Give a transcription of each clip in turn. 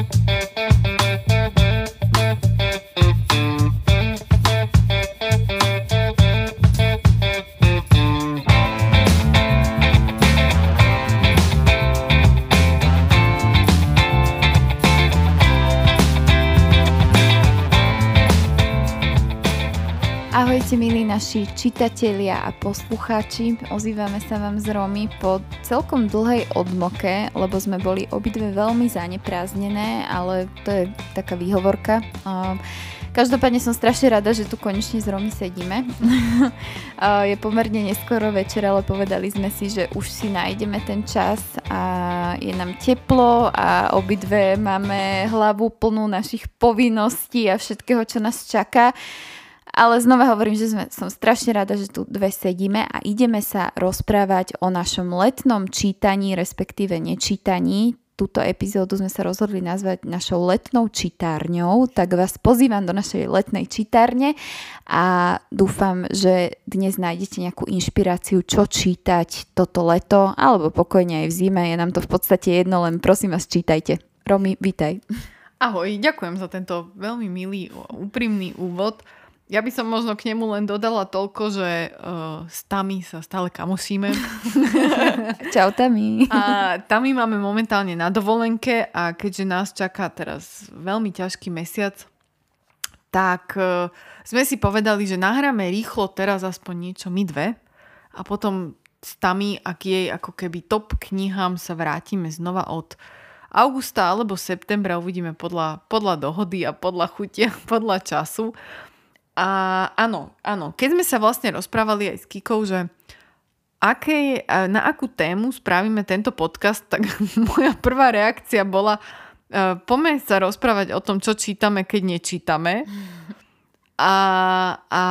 Mm-hmm. Naši čitatelia a poslucháči, ozývame sa vám z Romy po celkom dlhej odmoke, lebo sme boli obidve veľmi zaneprázdnené, ale to je taká výhovorka. Každopádne som strašne rada, že tu konečne z Romy sedíme. je pomerne neskoro večer, ale povedali sme si, že už si nájdeme ten čas a je nám teplo a obidve máme hlavu plnú našich povinností a všetkého, čo nás čaká. Ale znova hovorím, že sme, som strašne rada, že tu dve sedíme a ideme sa rozprávať o našom letnom čítaní, respektíve nečítaní. Túto epizódu sme sa rozhodli nazvať našou letnou čitárňou, tak vás pozývam do našej letnej čitárne a dúfam, že dnes nájdete nejakú inšpiráciu, čo čítať toto leto, alebo pokojne aj v zime, je nám to v podstate jedno, len prosím vás čítajte. Romy, vítaj. Ahoj, ďakujem za tento veľmi milý, úprimný úvod. Ja by som možno k nemu len dodala toľko, že uh, s Tami sa stále kamusíme. Čau Tami. A Tami máme momentálne na dovolenke a keďže nás čaká teraz veľmi ťažký mesiac, tak uh, sme si povedali, že nahráme rýchlo teraz aspoň niečo my dve a potom s Tami a k jej ako keby top knihám sa vrátime znova od augusta alebo septembra, uvidíme podľa, podľa dohody a podľa chutia, podľa času. A áno, áno, keď sme sa vlastne rozprávali aj s Kikou, že aké, na akú tému spravíme tento podcast, tak moja prvá reakcia bola uh, poďme sa rozprávať o tom, čo čítame, keď nečítame. A, a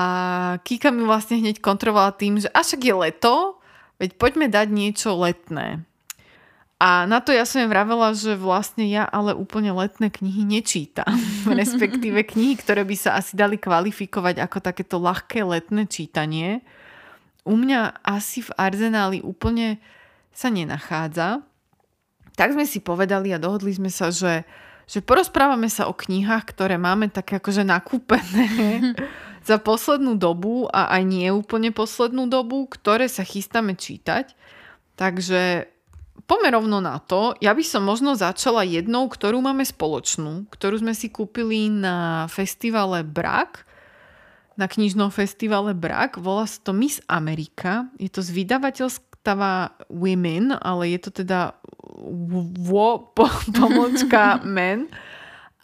Kika mi vlastne hneď kontrolovala tým, že až je leto, veď poďme dať niečo letné. A na to ja som jej vravela, že vlastne ja ale úplne letné knihy nečítam. Respektíve knihy, ktoré by sa asi dali kvalifikovať ako takéto ľahké letné čítanie. U mňa asi v arzenáli úplne sa nenachádza. Tak sme si povedali a dohodli sme sa, že, že porozprávame sa o knihách, ktoré máme také akože nakúpené za poslednú dobu a aj nie úplne poslednú dobu, ktoré sa chystáme čítať. Takže Poďme rovno na to. Ja by som možno začala jednou, ktorú máme spoločnú, ktorú sme si kúpili na festivale Brak, na knižnom festivale Brak. Volá sa to Miss Amerika. Je to z vydavateľstva Women, ale je to teda wo, po, pomočka men.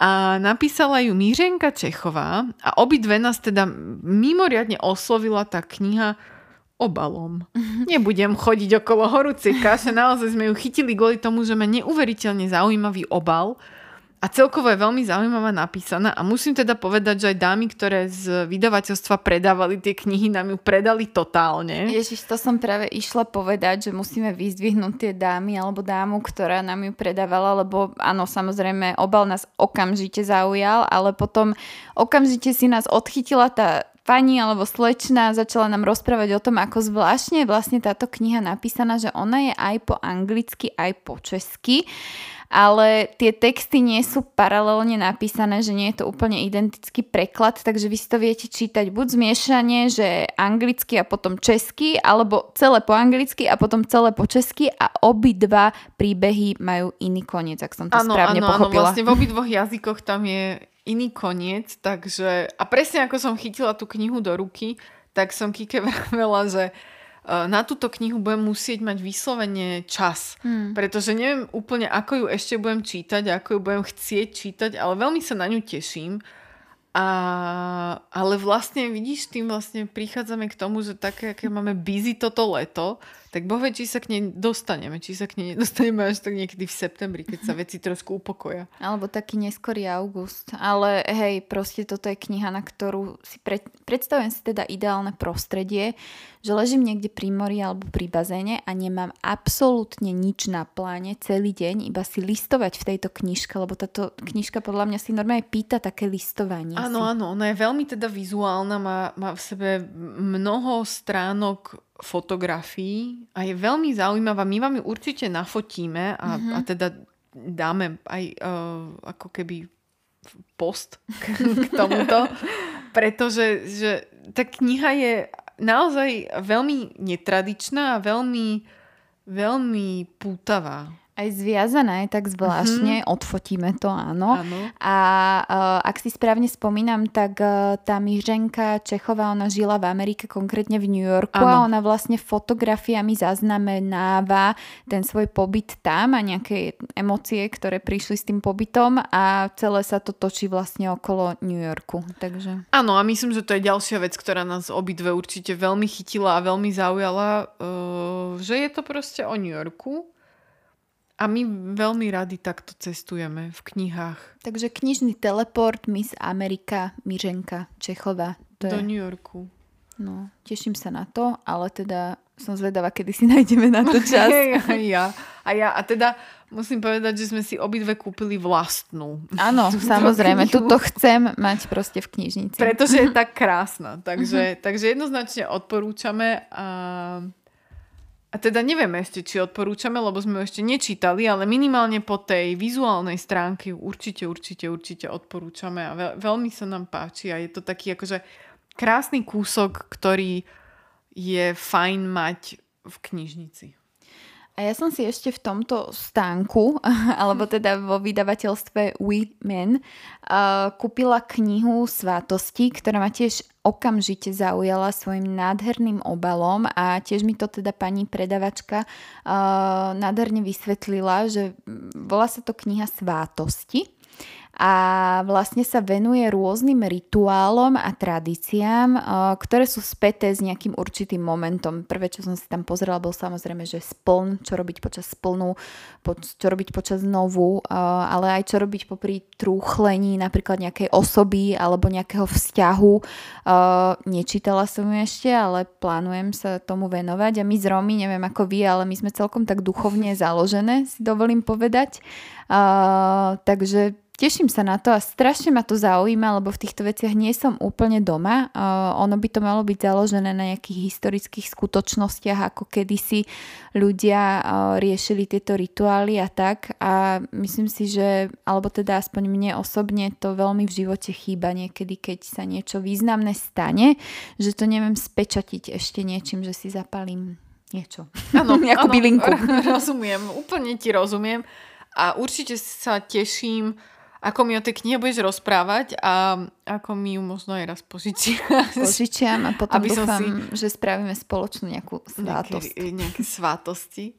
A napísala ju Mířenka Čechová a obidve nás teda mimoriadne oslovila tá kniha obalom. Nebudem chodiť okolo horúcej kaše, naozaj sme ju chytili kvôli tomu, že má neuveriteľne zaujímavý obal a celkovo je veľmi zaujímavá napísaná a musím teda povedať, že aj dámy, ktoré z vydavateľstva predávali tie knihy, nám ju predali totálne. Ježiš, to som práve išla povedať, že musíme vyzdvihnúť tie dámy alebo dámu, ktorá nám ju predávala, lebo áno, samozrejme, obal nás okamžite zaujal, ale potom okamžite si nás odchytila tá pani alebo slečna začala nám rozprávať o tom, ako zvláštne je vlastne táto kniha napísaná, že ona je aj po anglicky, aj po česky ale tie texty nie sú paralelne napísané, že nie je to úplne identický preklad, takže vy si to viete čítať buď zmiešanie, že anglicky a potom česky, alebo celé po anglicky a potom celé po česky a obidva príbehy majú iný koniec, ak som to ano, správne ano, pochopila. Áno, vlastne v obidvoch jazykoch tam je iný koniec, takže a presne ako som chytila tú knihu do ruky, tak som Kike vravela, že uh, na túto knihu budem musieť mať vyslovene čas, hmm. pretože neviem úplne, ako ju ešte budem čítať, ako ju budem chcieť čítať, ale veľmi sa na ňu teším. A, ale vlastne vidíš, tým vlastne prichádzame k tomu, že také, aké máme busy toto leto, tak bohe, či sa k nej dostaneme, či sa k nej nedostaneme až tak niekedy v septembri, keď sa veci trošku upokoja. Alebo taký neskorý august. Ale hej, proste toto je kniha, na ktorú si pre, predstavujem si teda ideálne prostredie, že ležím niekde pri mori alebo pri bazéne a nemám absolútne nič na pláne celý deň, iba si listovať v tejto knižke, lebo táto knižka podľa mňa si normálne pýta také listovanie. Áno, áno, ona je veľmi teda vizuálna, má, má v sebe mnoho stránok fotografií a je veľmi zaujímavá. My vám ju určite nafotíme a, mm-hmm. a teda dáme aj uh, ako keby post k, k tomuto, pretože že tá kniha je naozaj veľmi netradičná a veľmi, veľmi pútavá aj zviazaná je tak zvláštne, mm-hmm. odfotíme to, áno. áno. A uh, ak si správne spomínam, tak uh, tá myženka Čechová, ona žila v Amerike, konkrétne v New Yorku áno. a ona vlastne fotografiami zaznamenáva ten svoj pobyt tam a nejaké emócie, ktoré prišli s tým pobytom a celé sa to točí vlastne okolo New Yorku. Takže... Áno a myslím, že to je ďalšia vec, ktorá nás obidve určite veľmi chytila a veľmi zaujala, uh, že je to proste o New Yorku a my veľmi radi takto cestujeme v knihách. Takže knižný teleport Miss Amerika Miřenka Čechová. To Do je... New Yorku. No, teším sa na to, ale teda som zvedavá, kedy si nájdeme na to čas. a ja. A ja. A teda musím povedať, že sme si obidve kúpili vlastnú. Áno, samozrejme. Tuto chcem mať proste v knižnici. Pretože je tak krásna. Takže, takže jednoznačne odporúčame a a teda nevieme ešte, či odporúčame, lebo sme ho ešte nečítali, ale minimálne po tej vizuálnej stránke určite, určite, určite odporúčame a veľ, veľmi sa nám páči a je to taký akože krásny kúsok, ktorý je fajn mať v knižnici. A ja som si ešte v tomto stánku, alebo teda vo vydavateľstve We Men, uh, kúpila knihu Svátosti, ktorá ma tiež okamžite zaujala svojim nádherným obalom a tiež mi to teda pani predavačka uh, nádherne vysvetlila, že volá sa to kniha Svátosti a vlastne sa venuje rôznym rituálom a tradíciám, eh, ktoré sú späté s nejakým určitým momentom. Prvé, čo som si tam pozrela, bol samozrejme, že spln, čo robiť počas splnu, čo robiť počas novu, eh, ale aj čo robiť popri trúchlení napríklad nejakej osoby alebo nejakého vzťahu. Eh, nečítala som ju ešte, ale plánujem sa tomu venovať a my z Romy, neviem ako vy, ale my sme celkom tak duchovne založené, si dovolím povedať. takže teším sa na to a strašne ma to zaujíma, lebo v týchto veciach nie som úplne doma. Uh, ono by to malo byť založené na nejakých historických skutočnostiach, ako kedysi ľudia uh, riešili tieto rituály a tak. A myslím si, že, alebo teda aspoň mne osobne to veľmi v živote chýba niekedy, keď sa niečo významné stane, že to neviem spečatiť ešte niečím, že si zapalím niečo. Áno, nejakú bylinku. Rozumiem, úplne ti rozumiem. A určite sa teším, ako mi o tej knihe budeš rozprávať a ako mi ju možno aj raz požičiaš. Požičiam a potom aby dúfam, si... že spravíme spoločnú nejakú svátosť. Nejaké, nejaké svátosti.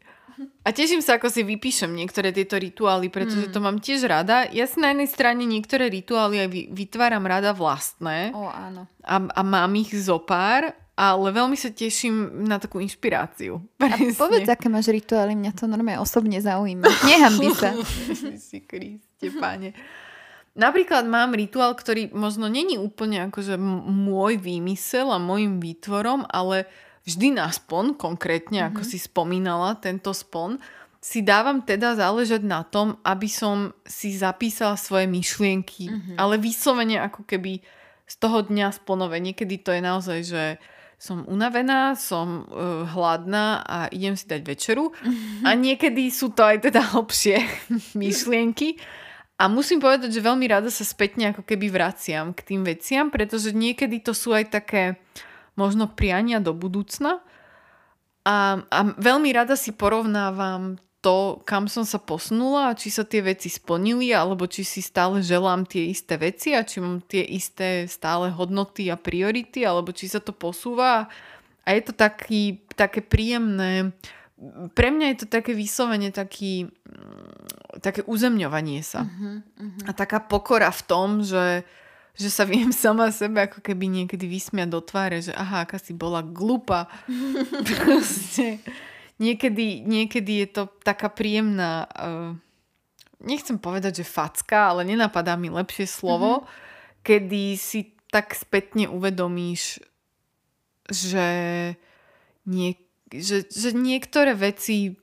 A teším sa, ako si vypíšem niektoré tieto rituály, pretože mm. to mám tiež rada. Ja si na jednej strane niektoré rituály aj vytváram rada vlastné. O, áno. A, a mám ich zo pár, ale veľmi sa teším na takú inšpiráciu. Presne. A povedz, aké máš rituály, mňa to normálne osobne zaujíma. by sa. si Kriste, páne. Napríklad mám rituál, ktorý možno není úplne akože môj výmysel a môjim výtvorom, ale vždy na spon, konkrétne, mm-hmm. ako mhm. si spomínala, tento spon, si dávam teda záležať na tom, aby som si zapísala svoje myšlienky, mm-hmm. ale vyslovene ako keby z toho dňa sponové. Niekedy to je naozaj, že som unavená, som uh, hladná a idem si dať večeru. Mm-hmm. A niekedy sú to aj teda hlbšie myšlienky. A musím povedať, že veľmi rada sa spätne ako keby vraciam k tým veciam, pretože niekedy to sú aj také možno priania do budúcna. A, a veľmi rada si porovnávam to, kam som sa posunula a či sa tie veci splnili, alebo či si stále želám tie isté veci a či mám tie isté stále hodnoty a priority, alebo či sa to posúva. A je to taký, také príjemné pre mňa je to také vyslovene taký, také uzemňovanie sa. Uh-huh, uh-huh. A taká pokora v tom, že, že sa viem sama sebe ako keby niekedy vysmiať do tváre, že aha, aká si bola glupa. Proste, niekedy, niekedy je to taká príjemná, uh, nechcem povedať, že facka, ale nenapadá mi lepšie slovo, uh-huh. kedy si tak spätne uvedomíš, že niek- že, že niektoré veci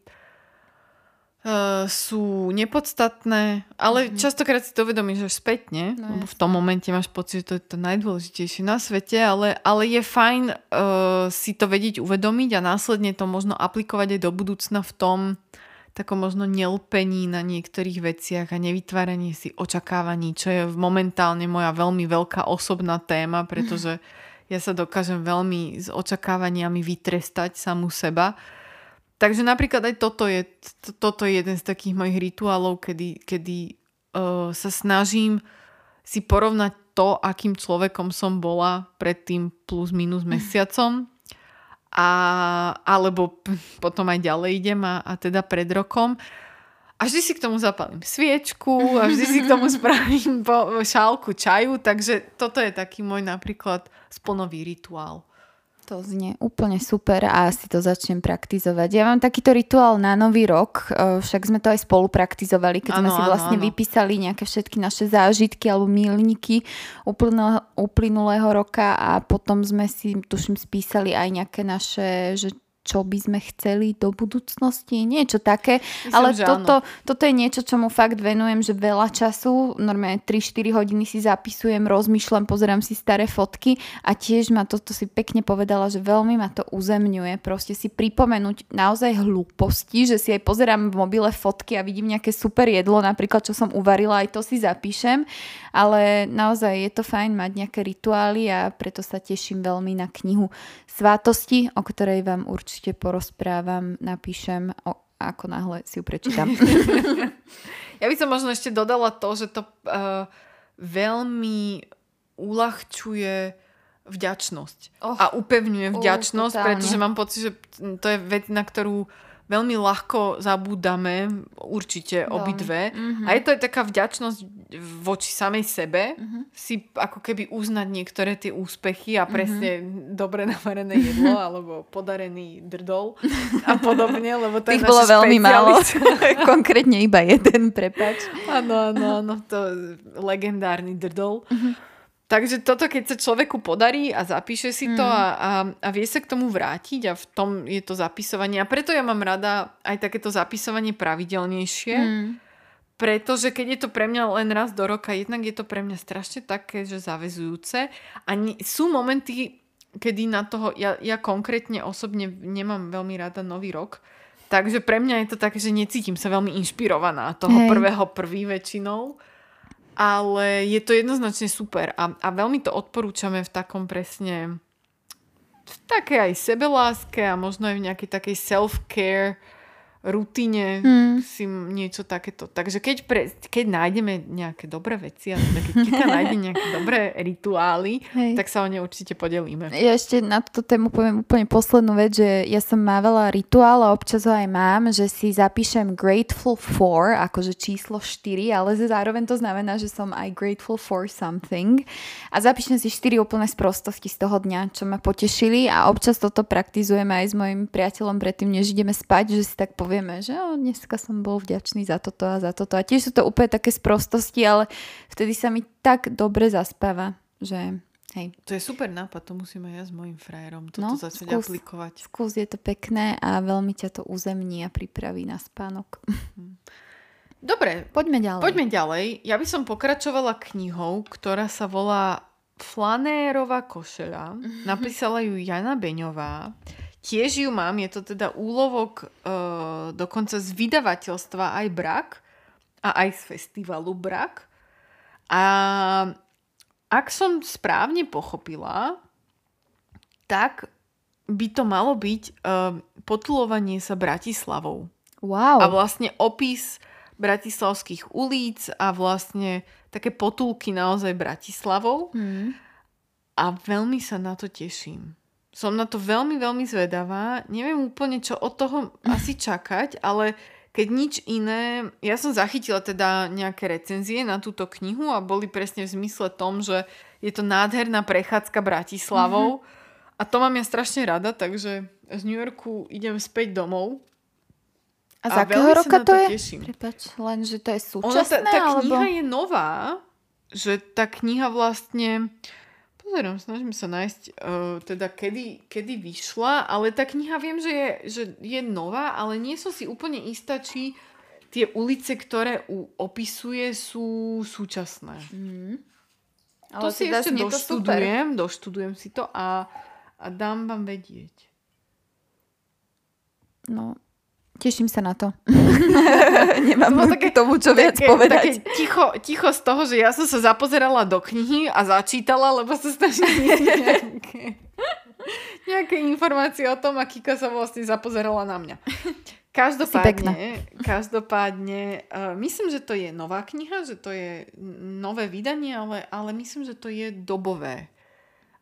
uh, sú nepodstatné, ale mm-hmm. častokrát si to uvedomíš až spätne, no, lebo v tom momente máš pocit, že to je to najdôležitejšie na svete, ale, ale je fajn uh, si to vedieť uvedomiť a následne to možno aplikovať aj do budúcna v tom, takom možno nelpení na niektorých veciach a nevytváranie si očakávaní, čo je momentálne moja veľmi veľká osobná téma, pretože ja sa dokážem veľmi s očakávaniami vytrestať samú seba. Takže napríklad aj toto je, toto je jeden z takých mojich rituálov, kedy, kedy uh, sa snažím si porovnať to, akým človekom som bola pred tým plus minus mesiacom a, alebo potom aj ďalej idem a, a teda pred rokom. A vždy si k tomu zapalím sviečku a vždy si k tomu spravím po, šálku čaju, takže toto je taký môj napríklad splnový rituál. To znie úplne super a asi to začnem praktizovať. Ja mám takýto rituál na nový rok, e, však sme to aj spolu praktizovali, keď ano, sme si vlastne ano, ano. vypísali nejaké všetky naše zážitky alebo milníky uplynulého, uplynulého roka a potom sme si, tuším, spísali aj nejaké naše, že čo by sme chceli do budúcnosti, niečo také. Myslím, ale toto, toto je niečo, čo mu fakt venujem, že veľa času, normálne 3-4 hodiny si zapisujem, rozmýšľam, pozerám si staré fotky a tiež ma toto si pekne povedala, že veľmi ma to uzemňuje, proste si pripomenúť naozaj hlúposti, že si aj pozerám v mobile fotky a vidím nejaké super jedlo, napríklad čo som uvarila, aj to si zapíšem, ale naozaj je to fajn mať nejaké rituály a preto sa teším veľmi na knihu Svátosti, o ktorej vám určite určite porozprávam, napíšem, o, ako náhle si ju prečítam. ja by som možno ešte dodala to, že to uh, veľmi uľahčuje vďačnosť oh. a upevňuje vďačnosť, uh, pretože mám pocit, že to je vec, na ktorú veľmi ľahko zabúdame, určite obidve. Mm-hmm. A je to aj taká vďačnosť voči samej sebe, mm-hmm. si ako keby uznať niektoré tie úspechy a presne mm-hmm. dobre navarené jedlo alebo podarený drdol a podobne, lebo to Tých bolo veľmi málo. Konkrétne iba jeden, prepač. Áno, áno, áno, to legendárny drdol. Mm-hmm. Takže toto, keď sa človeku podarí a zapíše si to mm. a, a, a vie sa k tomu vrátiť a v tom je to zapisovanie. A preto ja mám rada aj takéto zapisovanie pravidelnejšie, mm. pretože keď je to pre mňa len raz do roka, jednak je to pre mňa strašne také, že zavezujúce. A nie, sú momenty, kedy na toho, ja, ja konkrétne osobne nemám veľmi rada nový rok, takže pre mňa je to také, že necítim sa veľmi inšpirovaná toho Hej. prvého prvý väčšinou ale je to jednoznačne super a, a veľmi to odporúčame v takom presne v takej aj sebeláske a možno aj v nejakej takej self-care rutine hmm. si niečo takéto. Takže keď, pre, keď nájdeme nejaké dobré veci, a teda keď Kika nájde nejaké dobré rituály, Hej. tak sa o ne určite podelíme. Ja ešte na túto tému poviem úplne poslednú vec, že ja som mávala rituál a občas ho aj mám, že si zapíšem grateful for, akože číslo 4, ale zároveň to znamená, že som aj grateful for something a zapíšem si 4 úplné sprostosti z toho dňa, čo ma potešili a občas toto praktizujeme aj s mojim priateľom predtým, než ideme spať, že si tak poviem povieme, že o, dneska som bol vďačný za toto a za toto. A tiež sú to úplne také sprostosti, ale vtedy sa mi tak dobre zaspáva, že hej. To je super nápad, to musíme ja s mojim frajerom toto no, začať skús, aplikovať. Skús, je to pekné a veľmi ťa to uzemní a pripraví na spánok. Hm. Dobre, poďme ďalej. Poďme ďalej. Ja by som pokračovala knihou, ktorá sa volá Flanérova košeľa. Napísala ju Jana Beňová. Tiež ju mám, je to teda úlovok uh, dokonca z vydavateľstva aj Brak a aj z festivalu Brak. A ak som správne pochopila, tak by to malo byť uh, potulovanie sa Bratislavou. Wow. A vlastne opis bratislavských ulic a vlastne také potulky naozaj Bratislavou. Mm. A veľmi sa na to teším som na to veľmi, veľmi zvedavá. Neviem úplne, čo od toho asi čakať, ale keď nič iné, ja som zachytila teda nejaké recenzie na túto knihu a boli presne v zmysle tom, že je to nádherná prechádzka Bratislavou mm-hmm. a to mám ja strašne rada, takže z New Yorku idem späť domov. A, a z akého roka to, to je? Teším. Prepač, len, že to je súčasné? Ona, tá, tá kniha alebo... je nová, že tá kniha vlastne Pozerám, snažím sa nájsť, uh, teda kedy, kedy vyšla, ale tá kniha viem, že je, že je nová, ale nie som si úplne istá, či tie ulice, ktoré u, opisuje, sú súčasné. Mm. Ale to si teda ešte doštudujem, to doštudujem si to a, a dám vám vedieť. No, Teším sa na to. Nemám také, k tomu, čo viac také, povedať. Také ticho, ticho z toho, že ja som sa zapozerala do knihy a začítala, lebo sa snažím nejaké, nejaké informácie o tom a Kika sa vlastne zapozerala na mňa. Každopádne, každopádne uh, myslím, že to je nová kniha, že to je nové vydanie, ale, ale myslím, že to je dobové.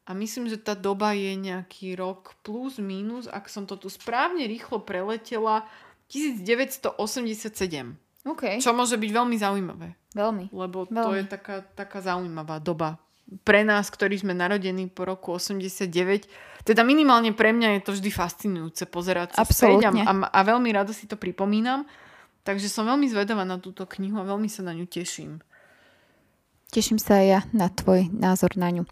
A myslím, že tá doba je nejaký rok plus minus, ak som to tu správne rýchlo preletela, 1987. Okay. Čo môže byť veľmi zaujímavé. Veľmi. Lebo veľmi. to je taká, taká zaujímavá doba. Pre nás, ktorí sme narodení po roku 89, teda minimálne pre mňa je to vždy fascinujúce pozerať sa späť a, a, a veľmi rado si to pripomínam. Takže som veľmi zvedavá na túto knihu a veľmi sa na ňu teším. Teším sa aj ja na tvoj názor na ňu.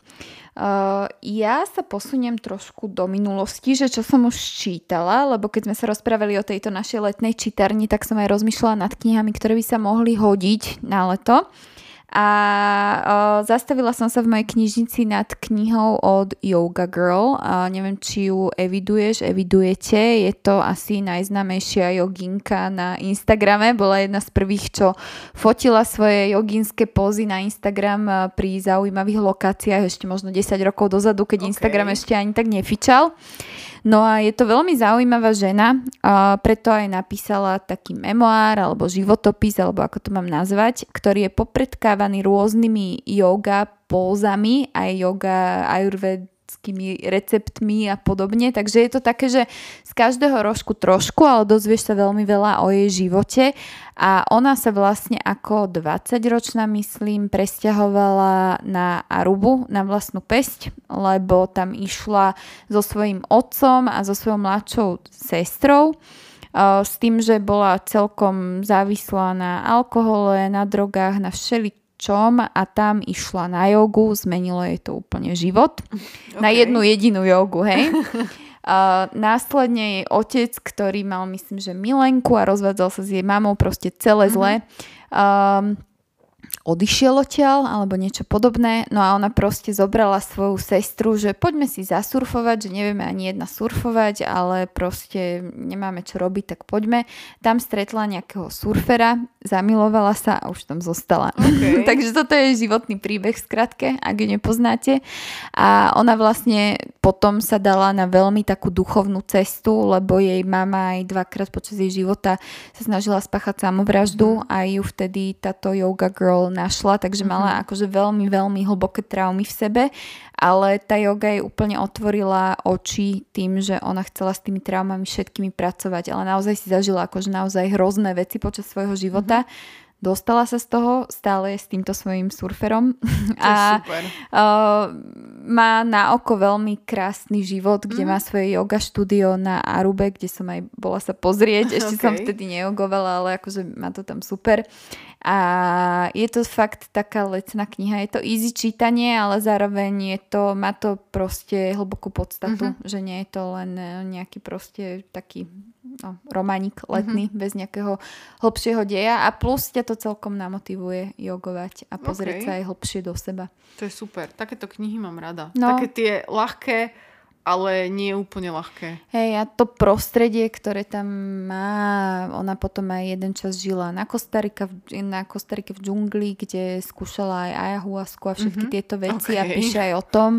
Uh, ja sa posuniem trošku do minulosti, že čo som už čítala, lebo keď sme sa rozprávali o tejto našej letnej čítarni, tak som aj rozmýšľala nad knihami, ktoré by sa mohli hodiť na leto. A o, zastavila som sa v mojej knižnici nad knihou od Yoga Girl. A neviem, či ju eviduješ, evidujete. Je to asi najznámejšia joginka na Instagrame. Bola jedna z prvých, čo fotila svoje joginské pózy na Instagram pri zaujímavých lokáciách ešte možno 10 rokov dozadu, keď okay. Instagram ešte ani tak nefičal. No a je to veľmi zaujímavá žena, preto aj napísala taký memoár alebo životopis, alebo ako to mám nazvať, ktorý je popredkávaný rôznymi yoga pózami, aj yoga ayurved vedeckými receptmi a podobne. Takže je to také, že z každého rožku trošku, ale dozvieš sa veľmi veľa o jej živote. A ona sa vlastne ako 20-ročná, myslím, presťahovala na Arubu, na vlastnú pesť, lebo tam išla so svojím otcom a so svojou mladšou sestrou s tým, že bola celkom závislá na alkohole, na drogách, na všeli, čom a tam išla na jogu, zmenilo jej to úplne život. Okay. Na jednu jedinú jogu, hej. Uh, následne jej otec, ktorý mal myslím, že milenku a rozvádzal sa s jej mamou, proste celé zle. Mm-hmm. Um, odišiel odtiaľ alebo niečo podobné. No a ona proste zobrala svoju sestru, že poďme si zasurfovať, že nevieme ani jedna surfovať, ale proste nemáme čo robiť, tak poďme. Tam stretla nejakého surfera, zamilovala sa a už tam zostala. Okay. Takže toto je životný príbeh skratke, ak ju nepoznáte. A ona vlastne potom sa dala na veľmi takú duchovnú cestu, lebo jej mama aj dvakrát počas jej života sa snažila spáchať samovraždu mm. a ju vtedy táto yoga girl našla, takže mm-hmm. mala akože veľmi, veľmi hlboké traumy v sebe, ale tá yoga jej úplne otvorila oči tým, že ona chcela s tými traumami všetkými pracovať, ale naozaj si zažila akože naozaj hrozné veci počas svojho života. Mm-hmm dostala sa z toho, stále s týmto svojím surferom a super. Uh, má na oko veľmi krásny život, kde mm. má svoje yoga štúdio na Arube, kde som aj bola sa pozrieť, ešte okay. som vtedy nejogovala, ale akože má to tam super. A je to fakt taká lecná kniha, je to easy čítanie, ale zároveň je to, má to proste hlbokú podstatu, mm-hmm. že nie je to len nejaký proste taký no, romanik letný mm-hmm. bez nejakého hlbšieho deja a plus ťa to celkom namotivuje jogovať a pozrieť okay. sa aj hlbšie do seba. To je super. Takéto knihy mám rada. No. Také tie ľahké, ale nie je úplne ľahké. Hej, a to prostredie, ktoré tam má, ona potom aj jeden čas žila na Kostarike, na Kostarike v džungli, kde skúšala aj ayahuasku a všetky mm-hmm. tieto veci okay. a píše aj o tom.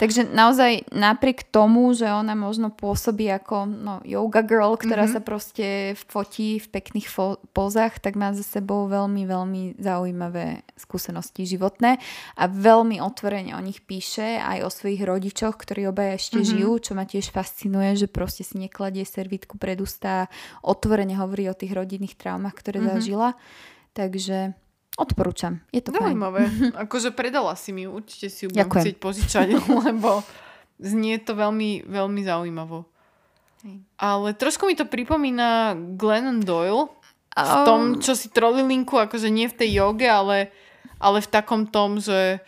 Takže naozaj napriek tomu, že ona možno pôsobí ako no, yoga girl, ktorá mm-hmm. sa proste fotí v pekných fo- pozách, tak má za sebou veľmi, veľmi zaujímavé skúsenosti životné a veľmi otvorene o nich píše aj o svojich rodičoch, ktorí obaja ešte mm-hmm. žijú, čo ma tiež fascinuje, že proste si nekladie servítku pred ústa, otvorene hovorí o tých rodinných traumách, ktoré mm-hmm. zažila. Takže odporúčam. Je to Zaujímavé. Akože predala si mi, určite si ju budem Ďakujem. chcieť požičať, lebo znie to veľmi, veľmi zaujímavo. Hej. Ale trošku mi to pripomína Glennon Doyle v tom, čo si trolilinku, akože nie v tej joge, ale, ale v takom tom, že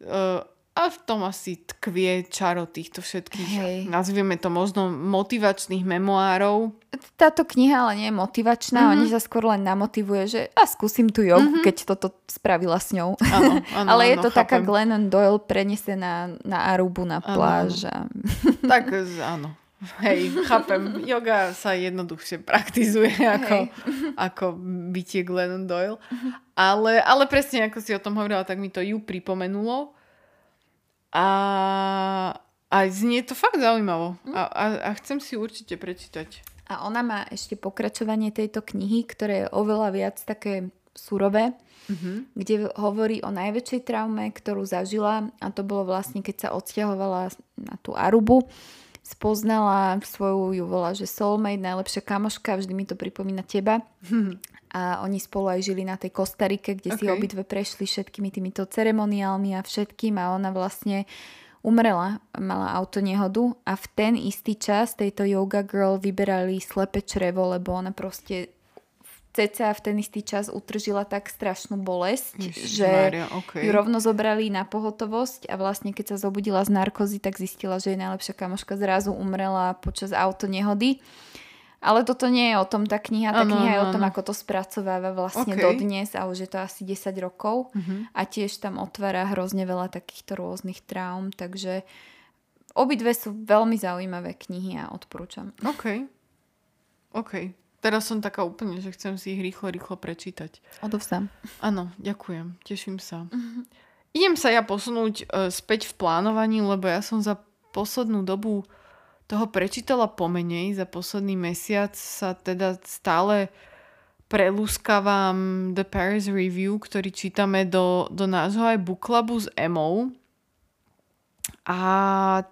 uh, a v tom asi tkvie čaro týchto všetkých, Hej. nazvieme to možno motivačných memoárov. Táto kniha ale nie je motivačná, mm-hmm. oni sa skôr len namotivuje, že a skúsim tu jogu, mm-hmm. keď toto spravila s ňou. Ano, ano, ale je to chápem. taká Glennon Doyle prenesená na Arubu, na pláž. Tak áno. Hej, chápem. Yoga sa jednoduchšie praktizuje ako, ako bytie Glennon Doyle. Ale, ale presne ako si o tom hovorila, tak mi to ju pripomenulo. A, a znie to fakt zaujímavo. A, a, a chcem si určite prečítať. A ona má ešte pokračovanie tejto knihy, ktoré je oveľa viac také surové, mm-hmm. kde hovorí o najväčšej traume, ktorú zažila a to bolo vlastne, keď sa odsťahovala na tú Arubu spoznala svoju, ju volá, že soulmate, najlepšia kamoška, vždy mi to pripomína teba. A oni spolu aj žili na tej Kostarike, kde okay. si obidve prešli všetkými týmito ceremoniálmi a všetkým a ona vlastne umrela, mala auto nehodu a v ten istý čas tejto yoga girl vyberali slepe črevo, lebo ona proste ceca v ten istý čas utržila tak strašnú bolesť, Ježiš, že Maria, okay. ju rovno zobrali na pohotovosť a vlastne keď sa zobudila z narkozy, tak zistila, že jej najlepšia kamoška zrazu umrela počas auto nehody. Ale toto nie je o tom tá kniha, tá ano, kniha je ano. o tom, ako to spracováva vlastne okay. dodnes a už je to asi 10 rokov uh-huh. a tiež tam otvára hrozne veľa takýchto rôznych traum, takže obidve sú veľmi zaujímavé knihy a odporúčam. OK. OK. Teraz som taká úplne, že chcem si ich rýchlo, rýchlo prečítať. Odovzdám. Áno, ďakujem. Teším sa. Uh-huh. Idem sa ja posunúť uh, späť v plánovaní, lebo ja som za poslednú dobu toho prečítala pomenej. Za posledný mesiac sa teda stále prelúskavam The Paris Review, ktorý čítame do, do nášho aj book clubu s Emou. A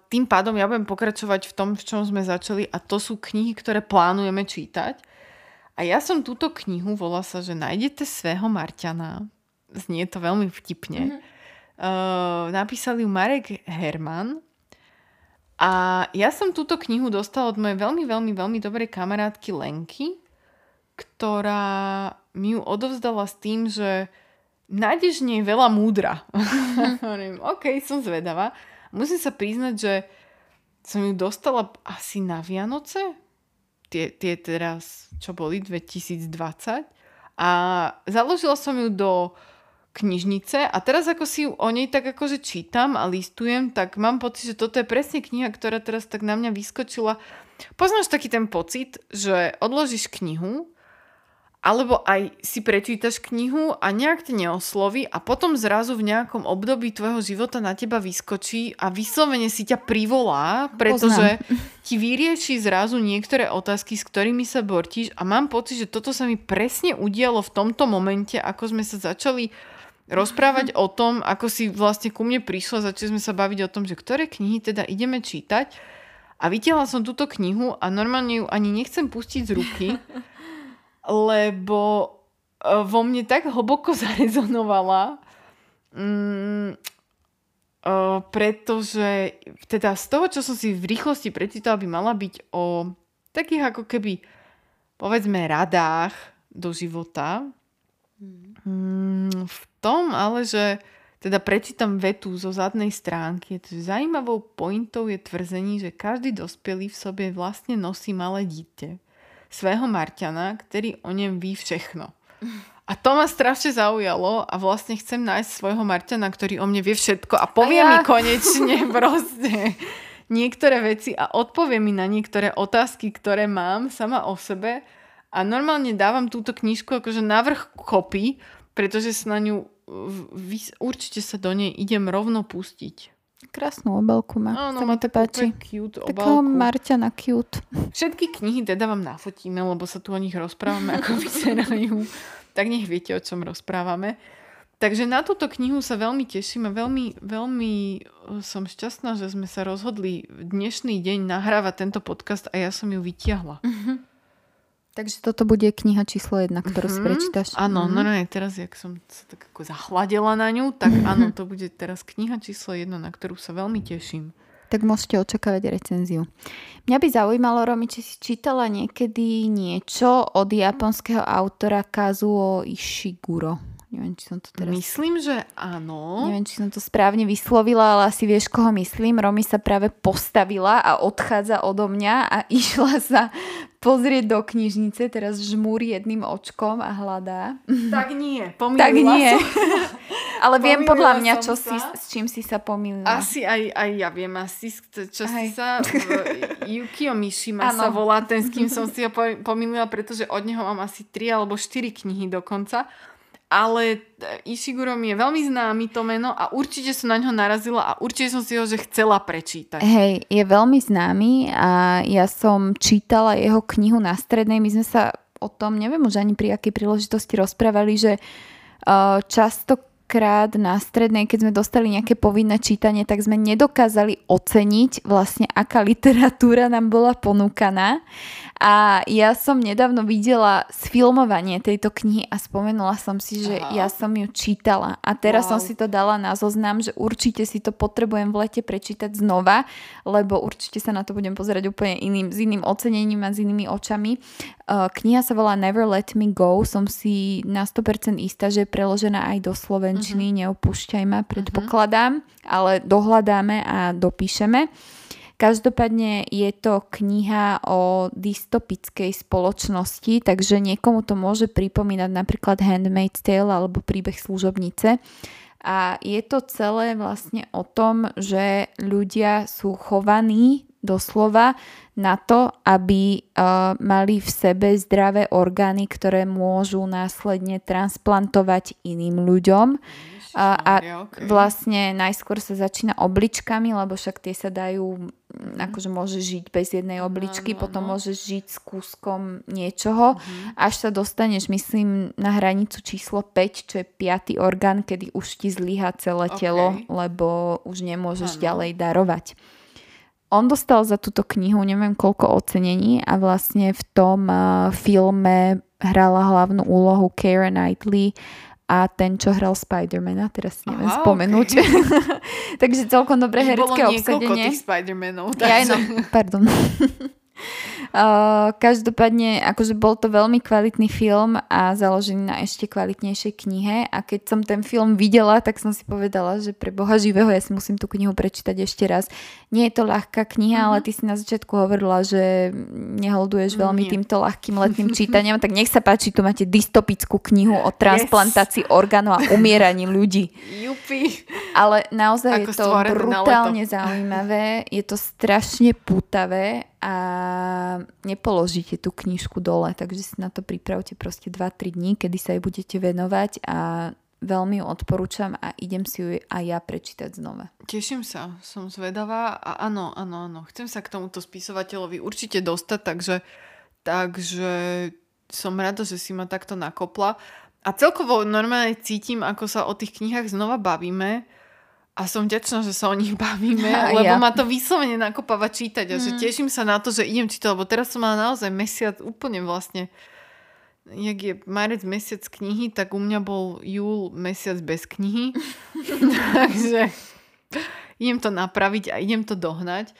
tým pádom ja budem pokračovať v tom, v čom sme začali a to sú knihy, ktoré plánujeme čítať. A ja som túto knihu, volá sa, že nájdete svého Marťana. Znie to veľmi vtipne. Mm-hmm. Uh, napísal ju Marek Herman. A ja som túto knihu dostala od mojej veľmi, veľmi, veľmi dobrej kamarátky Lenky, ktorá mi ju odovzdala s tým, že nájdeš nej veľa múdra. Mm-hmm. OK, som zvedavá. Musím sa priznať, že som ju dostala asi na Vianoce, tie, tie teraz, čo boli, 2020. A založila som ju do knižnice a teraz ako si o nej tak akože čítam a listujem, tak mám pocit, že toto je presne kniha, ktorá teraz tak na mňa vyskočila. Poznáš taký ten pocit, že odložíš knihu alebo aj si prečítaš knihu a nejak te neosloví a potom zrazu v nejakom období tvojho života na teba vyskočí a vyslovene si ťa privolá, pretože Poznám. ti vyrieši zrazu niektoré otázky, s ktorými sa bortíš a mám pocit, že toto sa mi presne udialo v tomto momente, ako sme sa začali rozprávať o tom, ako si vlastne ku mne prišla, začali sme sa baviť o tom, že ktoré knihy teda ideme čítať a vytiahla som túto knihu a normálne ju ani nechcem pustiť z ruky, lebo e, vo mne tak hlboko zarezonovala, mm, uh, pretože teda z toho, čo som si v rýchlosti prečítala, by mala byť o takých ako keby povedzme radách do života. Mm, v tom ale, že teda prečítam vetu zo zadnej stránky. Zajímavou pointou je tvrzení, že každý dospelý v sobě vlastne nosí malé dítě svého Marťana, ktorý o ňom ví všechno. A to ma strašne zaujalo a vlastne chcem nájsť svojho Marťana, ktorý o mne vie všetko a povie a ja. mi konečne proste niektoré veci a odpovie mi na niektoré otázky, ktoré mám sama o sebe a normálne dávam túto knižku akože navrh kopy, pretože sa na ňu určite sa do nej idem rovno pustiť. Krásnu obelku má. Áno, má to páči. cute obelku. Takého Marťana cute. Všetky knihy teda vám nafotíme, lebo sa tu o nich rozprávame, ako vyzerajú. tak nech viete, o čom rozprávame. Takže na túto knihu sa veľmi teším a veľmi, veľmi e, som šťastná, že sme sa rozhodli v dnešný deň nahrávať tento podcast a ja som ju vytiahla. Uh-huh. Takže toto bude kniha číslo jedna, ktorú mm-hmm. si prečítaš. Áno, mm-hmm. no, no, teraz, jak som sa tak ako zahladila na ňu, tak mm-hmm. áno, to bude teraz kniha číslo jedna, na ktorú sa veľmi teším. Tak môžete očakávať recenziu. Mňa by zaujímalo, Romi, či si čítala niekedy niečo od japonského autora Kazuo Ishiguro. Neviem, či som to teraz... Myslím, že áno. Neviem, či som to správne vyslovila, ale asi vieš, koho myslím. Romy sa práve postavila a odchádza odo mňa a išla sa pozrieť do knižnice, teraz žmúri jedným očkom a hľadá. Tak nie, Tak nie. Ale viem podľa mňa, čo si, s čím si sa pomýlila. Asi aj, aj ja viem, asi čo aj. si sa... Yukio Mishima sa volá ten, s kým som si ho pomýlila, pretože od neho mám asi 3 alebo 4 knihy dokonca ale e, Ishiguro mi je veľmi známy to meno a určite som na ňo narazila a určite som si ho že chcela prečítať. Hej, je veľmi známy a ja som čítala jeho knihu na strednej. My sme sa o tom, neviem už ani pri akej príležitosti rozprávali, že uh, často častokrát na strednej, keď sme dostali nejaké povinné čítanie, tak sme nedokázali oceniť vlastne, aká literatúra nám bola ponúkaná. A ja som nedávno videla sfilmovanie tejto knihy a spomenula som si, že Aha. ja som ju čítala. A teraz wow. som si to dala na zoznam, že určite si to potrebujem v lete prečítať znova, lebo určite sa na to budem pozerať úplne iným, s iným ocenením a s inými očami. Kniha sa volá Never Let Me Go. Som si na 100% istá, že je preložená aj do slovenčiny. Uh-huh. Neopúšťaj ma, predpokladám. Uh-huh. Ale dohľadáme a dopíšeme. Každopádne je to kniha o dystopickej spoločnosti, takže niekomu to môže pripomínať napríklad Handmaid's Tale alebo príbeh služobnice. A je to celé vlastne o tom, že ľudia sú chovaní doslova na to, aby uh, mali v sebe zdravé orgány, ktoré môžu následne transplantovať iným ľuďom. A, a vlastne najskôr sa začína obličkami, lebo však tie sa dajú, mm, akože môže žiť bez jednej obličky, no, no, potom no. môžeš žiť s kúskom niečoho, uh-huh. až sa dostaneš, myslím, na hranicu číslo 5, čo je piatý orgán, kedy už ti zlyha celé okay. telo, lebo už nemôžeš ano. ďalej darovať. On dostal za túto knihu neviem koľko ocenení a vlastne v tom uh, filme hrala hlavnú úlohu Keira Knightley a ten, čo hral Spidermana, teraz si neviem Aha, spomenúť. Okay. Takže celkom dobré herecké obsadenie. Bolo tých Spidermanov. Takže... Ja, no, pardon. Uh, každopádne, akože bol to veľmi kvalitný film a založený na ešte kvalitnejšej knihe a keď som ten film videla, tak som si povedala, že pre Boha živého ja si musím tú knihu prečítať ešte raz. Nie je to ľahká kniha, uh-huh. ale ty si na začiatku hovorila, že neholduješ veľmi Nie. týmto ľahkým letným čítaním, tak nech sa páči, tu máte dystopickú knihu o transplantácii yes. orgánov a umieraní ľudí. Jupi. Ale naozaj Ako je to brutálne zaujímavé, je to strašne pútavé a nepoložíte tú knižku dole, takže si na to pripravte proste 2-3 dní, kedy sa jej budete venovať a veľmi ju odporúčam a idem si ju aj ja prečítať znova. Teším sa, som zvedavá a áno, áno, áno, chcem sa k tomuto spisovateľovi určite dostať, takže, takže som rada, že si ma takto nakopla. A celkovo normálne cítim, ako sa o tých knihách znova bavíme, a som vďačná, že sa o nich bavíme, a lebo ja. ma to vyslovene nakopáva čítať a mm. že teším sa na to, že idem čítať, lebo teraz som mala naozaj mesiac úplne vlastne jak je marec mesiac knihy, tak u mňa bol júl mesiac bez knihy. Takže idem to napraviť a idem to dohnať.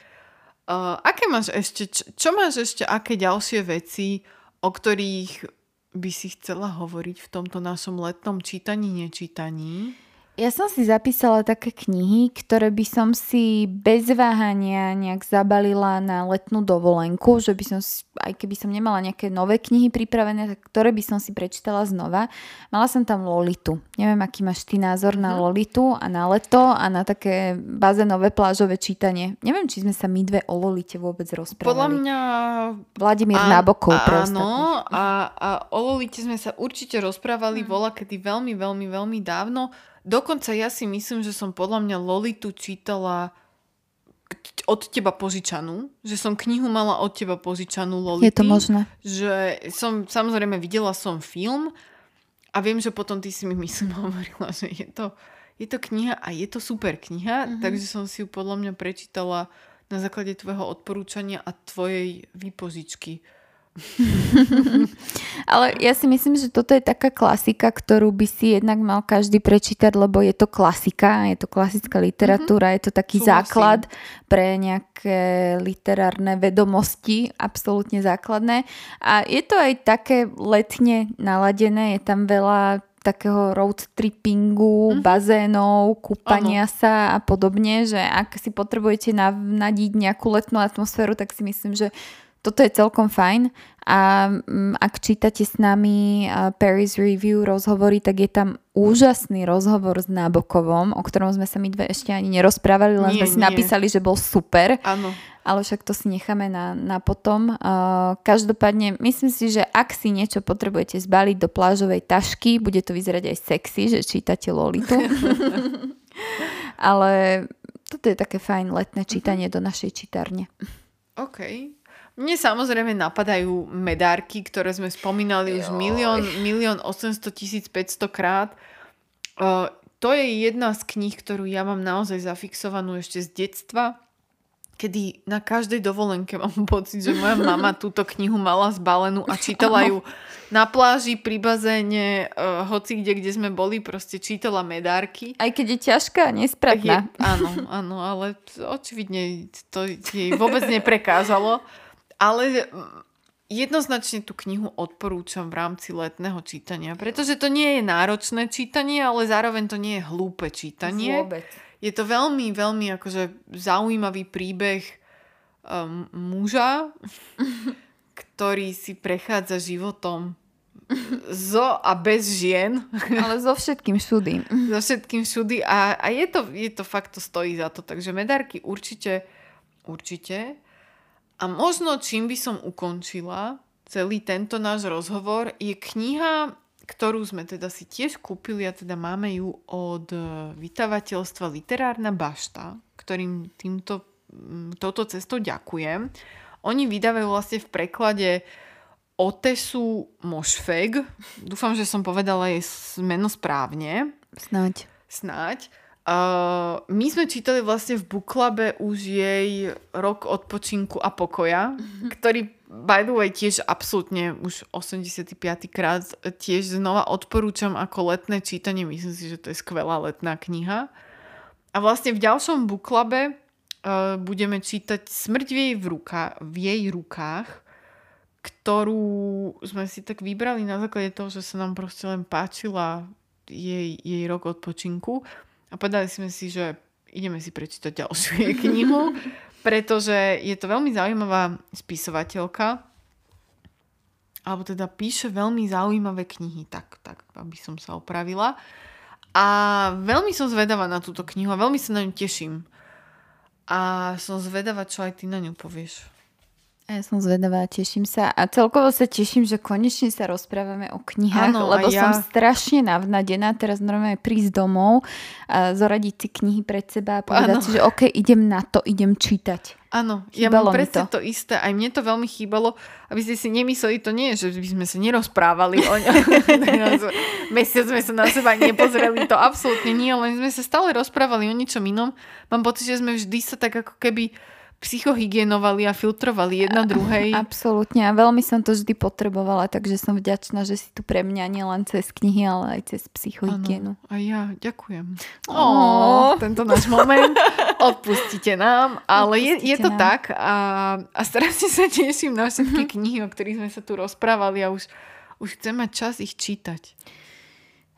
Uh, aké máš ešte, čo, čo máš ešte, aké ďalšie veci, o ktorých by si chcela hovoriť v tomto našom letnom čítaní, nečítaní? Ja som si zapísala také knihy, ktoré by som si bez váhania nejak zabalila na letnú dovolenku, že by som si, aj keby som nemala nejaké nové knihy pripravené, tak ktoré by som si prečítala znova. Mala som tam Lolitu. Neviem, aký máš ty názor na mhm. Lolitu a na leto a na také bazénové plážové čítanie. Neviem, či sme sa my dve o Lolite vôbec rozprávali. Podľa mňa... Vladimír a, Nabokov. Áno, a, a o Lolite sme sa určite rozprávali hmm. vola, kedy veľmi, veľmi, veľmi dávno Dokonca ja si myslím, že som podľa mňa Lolitu čítala od teba požičanú, že som knihu mala od teba požičanú Lolity. Je to možné. Že som, samozrejme videla som film a viem, že potom ty si mi myslím hovorila, že je to, je to kniha a je to super kniha, mm-hmm. takže som si ju podľa mňa prečítala na základe tvojho odporúčania a tvojej výpožičky Ale ja si myslím, že toto je taká klasika, ktorú by si jednak mal každý prečítať, lebo je to klasika, je to klasická literatúra, mm-hmm. je to taký Súhlasím. základ pre nejaké literárne vedomosti, absolútne základné. A je to aj také letne naladené, je tam veľa takého road trippingu, mm-hmm. bazénov, kúpania ano. sa a podobne, že ak si potrebujete nadiť nejakú letnú atmosféru, tak si myslím, že toto je celkom fajn a mm, ak čítate s nami Paris Review rozhovory, tak je tam úžasný rozhovor s Nábokovom, o ktorom sme sa my dve ešte ani nerozprávali, len nie, sme si nie. napísali, že bol super. Áno. Ale však to si necháme na, na potom. Uh, každopádne, myslím si, že ak si niečo potrebujete zbaliť do plážovej tašky, bude to vyzerať aj sexy, že čítate Lolitu. Ale toto je také fajn letné čítanie uh-huh. do našej čítárne. OK. Mne samozrejme napadajú medárky, ktoré sme spomínali už milión, milión 800 tisíc 500 krát. Uh, to je jedna z kníh, ktorú ja mám naozaj zafixovanú ešte z detstva kedy na každej dovolenke mám pocit, že moja mama túto knihu mala zbalenú a čítala ju na pláži, pri bazéne, uh, hoci kde, kde sme boli, proste čítala medárky. Aj keď je ťažká nespratná. Je, áno, áno, ale očividne to jej vôbec neprekázalo. Ale jednoznačne tú knihu odporúčam v rámci letného čítania, pretože to nie je náročné čítanie, ale zároveň to nie je hlúpe čítanie. Vôbec. Je to veľmi, veľmi akože zaujímavý príbeh um, muža, ktorý si prechádza životom zo a bez žien. Ale so všetkým všudy. so všetkým všudy a, a je, to, je to fakt, to stojí za to. Takže medárky určite, určite. A možno čím by som ukončila celý tento náš rozhovor je kniha, ktorú sme teda si tiež kúpili a teda máme ju od e, vydavateľstva Literárna bašta, ktorým týmto, touto cestou ďakujem. Oni vydávajú vlastne v preklade Otesu Mošfeg. Dúfam, že som povedala jej meno správne. Snáď. Snáď. Uh, my sme čítali vlastne v Buklabe už jej rok odpočinku a pokoja, mm-hmm. ktorý by the way tiež absolútne už 85. krát tiež znova odporúčam ako letné čítanie. Myslím si, že to je skvelá letná kniha. A vlastne v ďalšom Buklabe uh, budeme čítať Smrť v jej, v, ruka, v jej rukách, ktorú sme si tak vybrali na základe toho, že sa nám proste len páčila jej, jej rok odpočinku. A povedali sme si, že ideme si prečítať ďalšiu jej knihu, pretože je to veľmi zaujímavá spisovateľka, alebo teda píše veľmi zaujímavé knihy, tak, tak aby som sa opravila. A veľmi som zvedavá na túto knihu a veľmi sa na ňu teším. A som zvedavá, čo aj ty na ňu povieš. Ja som zvedavá, teším sa. A celkovo sa teším, že konečne sa rozprávame o knihách, ano, lebo ja... som strašne navnadená teraz normálne prísť domov a zoradiť si knihy pred seba a povedať ano. si, že OK, idem na to, idem čítať. Áno, ja mám presne to. to isté. Aj mne to veľmi chýbalo, aby ste si nemysleli, to nie je, že by sme sa nerozprávali o ňom. Mesiac sme sa na seba nepozreli, to absolútne nie, len sme sa stále rozprávali o ničom inom. Mám pocit, že sme vždy sa tak ako keby psychohygienovali a filtrovali jedna druhej. Absolútne a veľmi som to vždy potrebovala, takže som vďačná, že si tu pre mňa nielen cez knihy, ale aj cez psychohygienu. Ano, a ja ďakujem. Oh, tento náš moment. Odpustite nám, ale je, je to nám. tak a, a strašne sa teším na všetky mm-hmm. knihy, o ktorých sme sa tu rozprávali a už, už chcem mať čas ich čítať.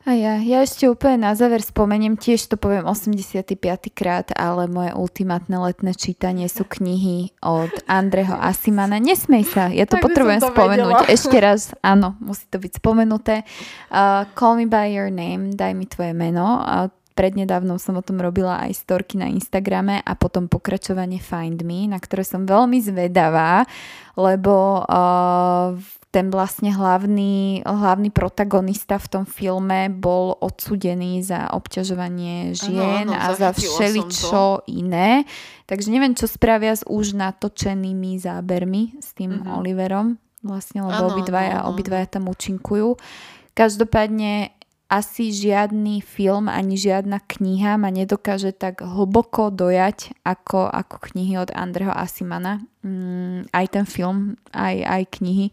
A ja, ja ešte úplne na záver spomeniem, tiež to poviem 85. krát, ale moje ultimátne letné čítanie sú knihy od Andreho Asimana. Nesmej sa, ja to tak potrebujem to spomenúť. Vedela. Ešte raz, áno, musí to byť spomenuté. Uh, Call me by your name, daj mi tvoje meno. Uh, prednedávnom som o tom robila aj storky na Instagrame a potom pokračovanie Find Me, na ktoré som veľmi zvedavá, lebo uh, ten vlastne hlavný, hlavný protagonista v tom filme bol odsudený za obťažovanie žien ano, ano, a za všeličo iné. Takže neviem, čo spravia s už natočenými zábermi s tým uh-huh. Oliverom. Vlastne, lebo ano, obidvaja, ano. obidvaja tam účinkujú. Každopádne asi žiadny film ani žiadna kniha ma nedokáže tak hlboko dojať ako, ako knihy od Andreho Asimana. Mm, aj ten film, aj, aj knihy.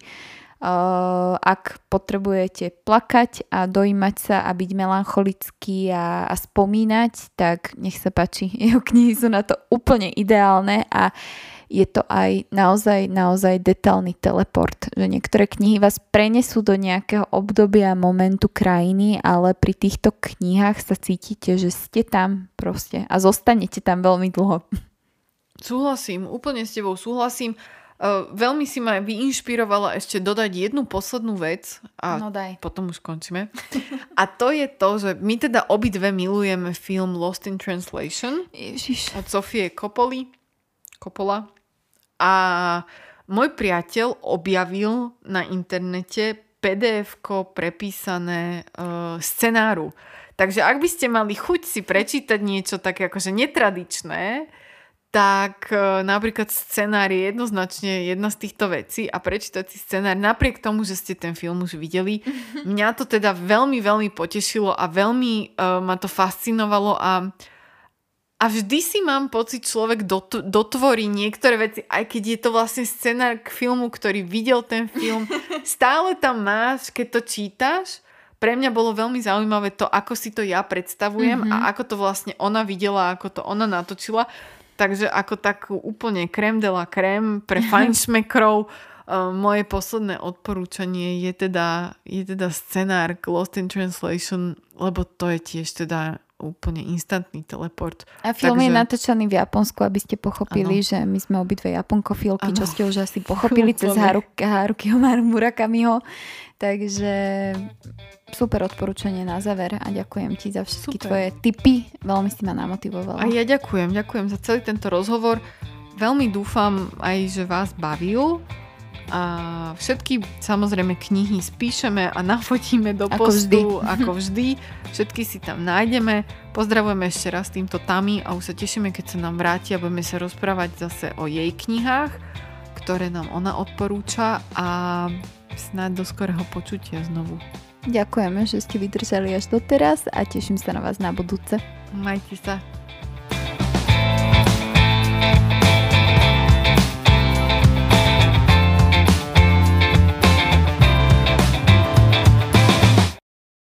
Uh, ak potrebujete plakať a dojímať sa a byť melancholický a, a spomínať, tak nech sa páči. Jeho knihy sú na to úplne ideálne a je to aj naozaj, naozaj detálny teleport, že niektoré knihy vás prenesú do nejakého obdobia, momentu krajiny, ale pri týchto knihách sa cítite, že ste tam proste a zostanete tam veľmi dlho. Súhlasím, úplne s tebou súhlasím. Uh, veľmi si ma vyinšpirovala ešte dodať jednu poslednú vec a No daj. potom už končíme. A to je to, že my teda obidve milujeme film Lost in Translation Ježiš. od Sofie Coppoli. Coppola. A môj priateľ objavil na internete pdf prepísané uh, scenáru. Takže ak by ste mali chuť si prečítať niečo také akože netradičné, tak e, napríklad scenár je jednoznačne jedna z týchto vecí a prečítať si scenár napriek tomu, že ste ten film už videli. Mňa to teda veľmi, veľmi potešilo a veľmi uh, ma to fascinovalo a, a vždy si mám pocit, človek dot, dotvorí niektoré veci, aj keď je to vlastne scenár k filmu, ktorý videl ten film. Stále tam máš, keď to čítaš, pre mňa bolo veľmi zaujímavé to, ako si to ja predstavujem mm-hmm. a ako to vlastne ona videla, ako to ona natočila. Takže ako takú úplne krem de la krem pre fajnšmekrov uh, moje posledné odporúčanie je teda, je teda scenár Lost in Translation, lebo to je tiež teda úplne instantný teleport. A film Takže... je natočený v Japonsku, aby ste pochopili, ano. že my sme obidve japonkofilky, ano. čo ste už asi pochopili cez Haruki, Haruki Murakamiho. Takže super odporúčanie na záver a ďakujem ti za všetky super. tvoje tipy. Veľmi si ma namotivovala. A ja ďakujem, ďakujem za celý tento rozhovor. Veľmi dúfam aj, že vás bavil. A všetky samozrejme knihy spíšeme a nafotíme do ako postu, vždy. ako vždy. Všetky si tam nájdeme. Pozdravujeme ešte raz týmto Tami a už sa tešíme, keď sa nám vráti a budeme sa rozprávať zase o jej knihách, ktoré nám ona odporúča a snáď do skorého počutia znovu. Ďakujeme, že ste vydržali až doteraz a teším sa na vás na budúce. Majte sa.